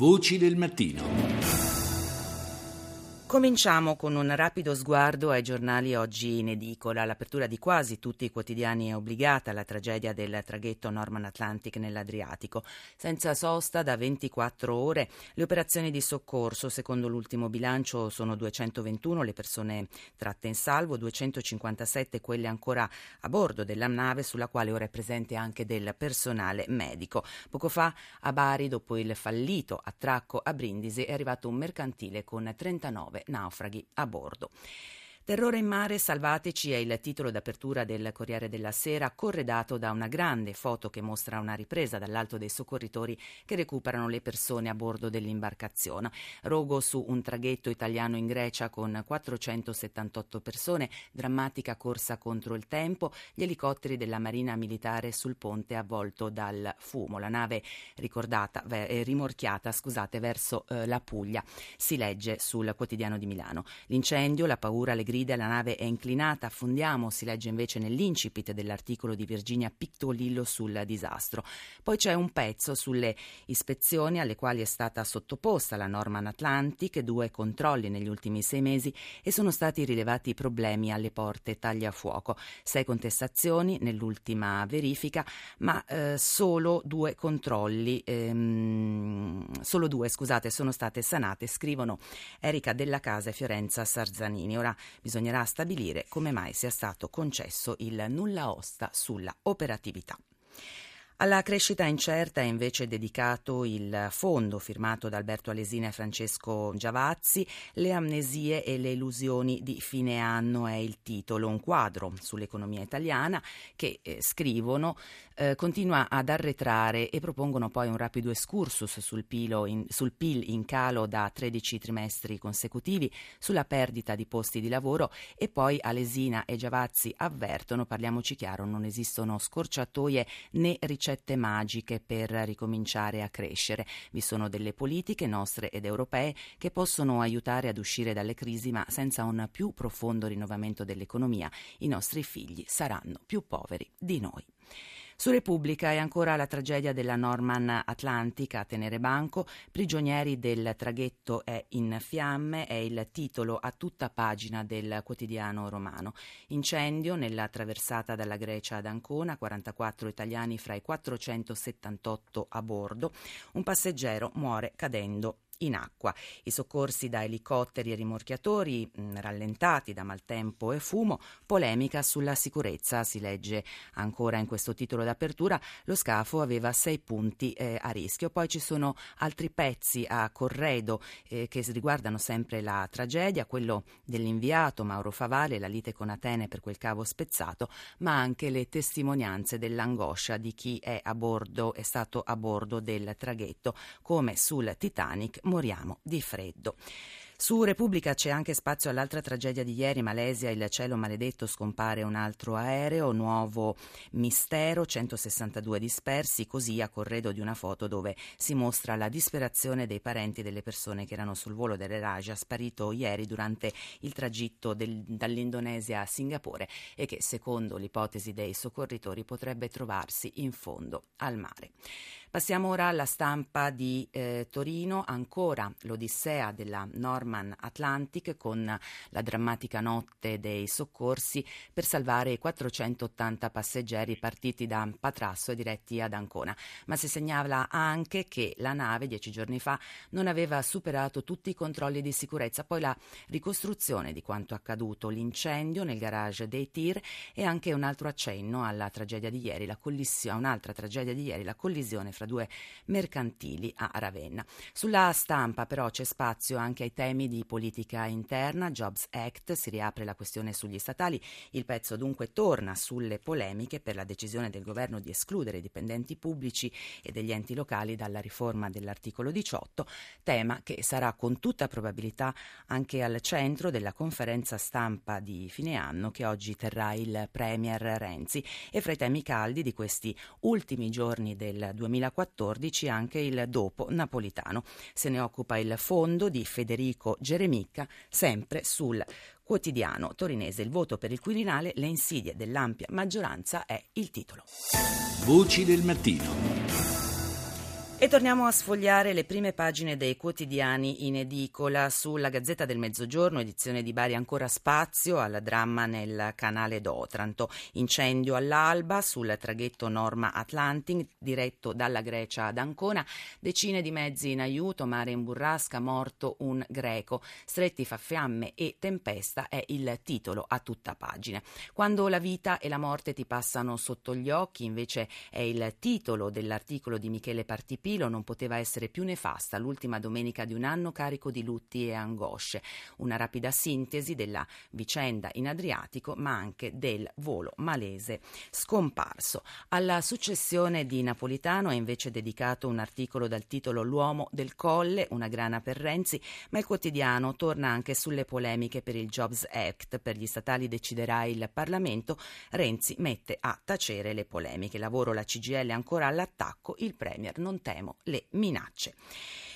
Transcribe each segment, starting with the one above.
Voci del mattino. Cominciamo con un rapido sguardo ai giornali oggi in edicola. L'apertura di quasi tutti i quotidiani è obbligata alla tragedia del traghetto Norman Atlantic nell'Adriatico. Senza sosta da 24 ore le operazioni di soccorso, secondo l'ultimo bilancio, sono 221 le persone tratte in salvo, 257 quelle ancora a bordo della nave sulla quale ora è presente anche del personale medico. Poco fa a Bari, dopo il fallito attracco a Brindisi, è arrivato un mercantile con 39 naufraghi a bordo. Terrore in mare, salvateci è il titolo d'apertura del Corriere della Sera, corredato da una grande foto che mostra una ripresa dall'alto dei soccorritori che recuperano le persone a bordo dell'imbarcazione. Rogo su un traghetto italiano in Grecia con 478 persone, drammatica corsa contro il tempo, gli elicotteri della Marina Militare sul ponte avvolto dal fumo. La nave ricordata, eh, rimorchiata scusate, verso eh, la Puglia. Si legge sul quotidiano di Milano. L'incendio, la paura, le grida grida la nave è inclinata, affondiamo, si legge invece nell'incipit dell'articolo di Virginia Pictolillo sul disastro. Poi c'è un pezzo sulle ispezioni alle quali è stata sottoposta la Norman Atlantic, due controlli negli ultimi sei mesi e sono stati rilevati problemi alle porte tagliafuoco. Sei contestazioni nell'ultima verifica, ma eh, solo due controlli, ehm, solo due scusate, sono state sanate, scrivono Erika Della Casa e Fiorenza Sarzanini. Ora bisognerà stabilire come mai sia stato concesso il nulla osta sulla operatività. Alla crescita incerta è invece dedicato il fondo firmato da Alberto Alesina e Francesco Giavazzi, Le amnesie e le illusioni di fine anno è il titolo, un quadro sull'economia italiana che eh, scrivono eh, continua ad arretrare e propongono poi un rapido excursus sul, in, sul PIL in calo da 13 trimestri consecutivi, sulla perdita di posti di lavoro e poi Alesina e Giavazzi avvertono, parliamoci chiaro, non esistono scorciatoie né ricette magiche per ricominciare a crescere. Vi sono delle politiche nostre ed europee che possono aiutare ad uscire dalle crisi, ma senza un più profondo rinnovamento dell'economia i nostri figli saranno più poveri di noi. Su Repubblica è ancora la tragedia della Norman Atlantic a tenere banco. Prigionieri del traghetto è in fiamme, è il titolo a tutta pagina del quotidiano romano. Incendio nella traversata dalla Grecia ad Ancona, 44 italiani fra i 478 a bordo. Un passeggero muore cadendo in acqua. I soccorsi da elicotteri e rimorchiatori mh, mm, rallentati da maltempo e fumo, polemica sulla sicurezza, si legge ancora in questo titolo d'apertura, lo scafo aveva sei punti eh, a rischio. Poi ci sono altri pezzi a corredo eh, che riguardano sempre la tragedia, quello dell'inviato Mauro Favale, la lite con Atene per quel cavo spezzato, ma anche le testimonianze dell'angoscia di chi è a bordo, è stato a bordo del traghetto, come sul Titanic moriamo di freddo. Su Repubblica c'è anche spazio all'altra tragedia di ieri, Malesia, il cielo maledetto, scompare un altro aereo, nuovo mistero, 162 dispersi, così a corredo di una foto dove si mostra la disperazione dei parenti delle persone che erano sul volo dell'Eraja sparito ieri durante il tragitto del, dall'Indonesia a Singapore e che secondo l'ipotesi dei soccorritori potrebbe trovarsi in fondo al mare. Passiamo ora alla stampa di eh, Torino, ancora l'Odissea della Norman Atlantic con la drammatica notte dei soccorsi per salvare i 480 passeggeri partiti da Patrasso e diretti ad Ancona. Ma si segnala anche che la nave dieci giorni fa non aveva superato tutti i controlli di sicurezza, poi la ricostruzione di quanto accaduto, l'incendio nel garage dei tir e anche un altro accenno alla tragedia di ieri, la collisione, un'altra tragedia di ieri, la collisione fra due mercantili a Ravenna. Sulla stampa però c'è spazio anche ai temi di politica interna, Jobs Act, si riapre la questione sugli statali, il pezzo dunque torna sulle polemiche per la decisione del governo di escludere i dipendenti pubblici e degli enti locali dalla riforma dell'articolo 18, tema che sarà con tutta probabilità anche al centro della conferenza stampa di fine anno che oggi terrà il Premier Renzi e fra i temi caldi di questi ultimi giorni del 2014 2014 anche il dopo napolitano. Se ne occupa il fondo di Federico Geremicca, sempre sul quotidiano torinese. Il voto per il Quirinale, le insidie dell'ampia maggioranza è il titolo. Voci del mattino. E torniamo a sfogliare le prime pagine dei quotidiani in edicola sulla Gazzetta del Mezzogiorno, edizione di Bari ancora spazio al dramma nel canale d'Otranto. Incendio all'alba sul traghetto Norma Atlantic diretto dalla Grecia ad Ancona, decine di mezzi in aiuto, mare in burrasca, morto un greco. Stretti fa fiamme e tempesta è il titolo a tutta pagina. Quando la vita e la morte ti passano sotto gli occhi, invece è il titolo dell'articolo di Michele Partipi Pilo non poteva essere più nefasta l'ultima domenica di un anno carico di lutti e angosce. Una rapida sintesi della vicenda in Adriatico, ma anche del volo malese scomparso. Alla successione di Napolitano è invece dedicato un articolo dal titolo L'uomo del colle, una grana per Renzi, ma il quotidiano torna anche sulle polemiche per il Jobs Act. Per gli statali deciderà il Parlamento. Renzi mette a tacere le polemiche. Lavoro la CGL ancora all'attacco, il Premier non teme vedremo le minacce.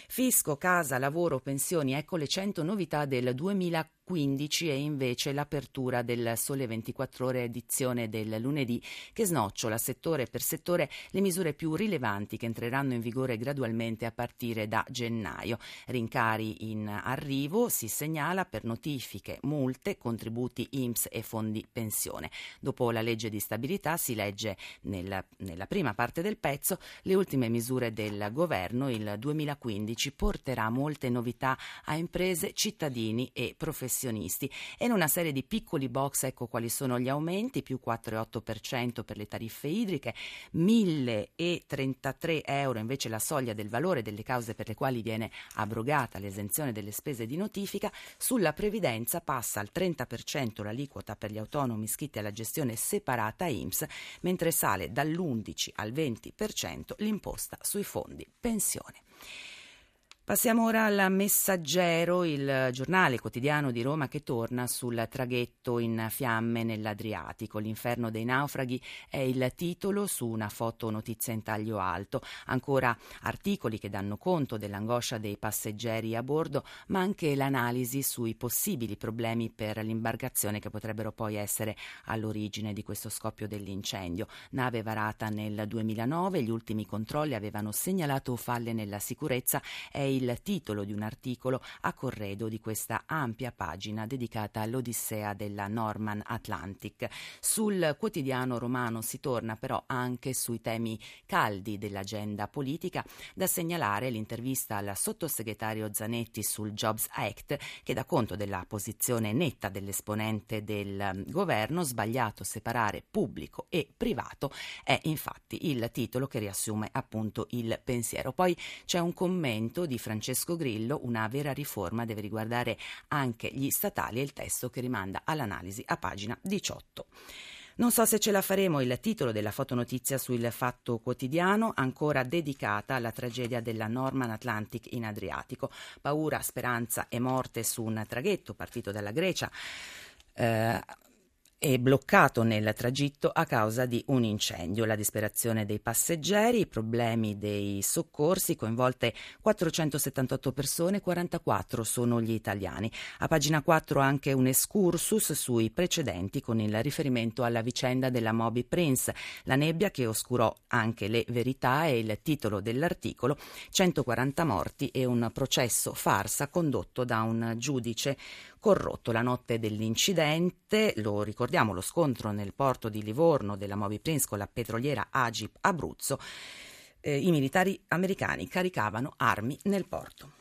Fisco, casa, lavoro, pensioni, ecco le 100 novità del 2015. 15 e invece l'apertura del Sole 24 ore edizione del lunedì che snocciola settore per settore le misure più rilevanti che entreranno in vigore gradualmente a partire da gennaio. Rincari in arrivo si segnala per notifiche, multe, contributi IMSS e fondi pensione. Dopo la legge di stabilità si legge nella, nella prima parte del pezzo le ultime misure del governo. Il 2015 porterà molte novità a imprese, cittadini e professionisti professionisti e in una serie di piccoli box ecco quali sono gli aumenti, più 4,8% per le tariffe idriche, 1.033 euro invece la soglia del valore delle cause per le quali viene abrogata l'esenzione delle spese di notifica, sulla previdenza passa al 30% l'aliquota per gli autonomi iscritti alla gestione separata IMSS, mentre sale dall'11 al 20% l'imposta sui fondi pensione. Passiamo ora al Messaggero, il giornale quotidiano di Roma che torna sul traghetto in fiamme nell'Adriatico. L'inferno dei naufraghi è il titolo su una foto notizia in taglio alto. Ancora articoli che danno conto dell'angoscia dei passeggeri a bordo, ma anche l'analisi sui possibili problemi per l'imbarcazione che potrebbero poi essere all'origine di questo scoppio dell'incendio. Nave varata nel 2009, gli ultimi controlli avevano segnalato falle nella sicurezza. È il titolo di un articolo a corredo di questa ampia pagina dedicata all'Odissea della Norman Atlantic. Sul quotidiano romano si torna però anche sui temi caldi dell'agenda politica, da segnalare l'intervista al sottosegretario Zanetti sul Jobs Act che dà conto della posizione netta dell'esponente del governo, sbagliato separare pubblico e privato, è infatti il titolo che riassume appunto il pensiero. Poi c'è un commento di Francesco Grillo, una vera riforma deve riguardare anche gli statali e il testo che rimanda all'analisi a pagina 18. Non so se ce la faremo, il titolo della fotonotizia sul Fatto Quotidiano, ancora dedicata alla tragedia della Norman Atlantic in Adriatico. Paura, speranza e morte su un traghetto partito dalla Grecia. Eh, è bloccato nel tragitto a causa di un incendio. La disperazione dei passeggeri, i problemi dei soccorsi, coinvolte 478 persone, 44 sono gli italiani. A pagina 4 anche un excursus sui precedenti con il riferimento alla vicenda della Moby Prince, la nebbia che oscurò anche le verità e il titolo dell'articolo 140 morti e un processo farsa condotto da un giudice corrotto la notte dell'incidente, lo ricordiamo lo scontro nel porto di Livorno della Moby Prince con la petroliera Agip Abruzzo, eh, i militari americani caricavano armi nel porto.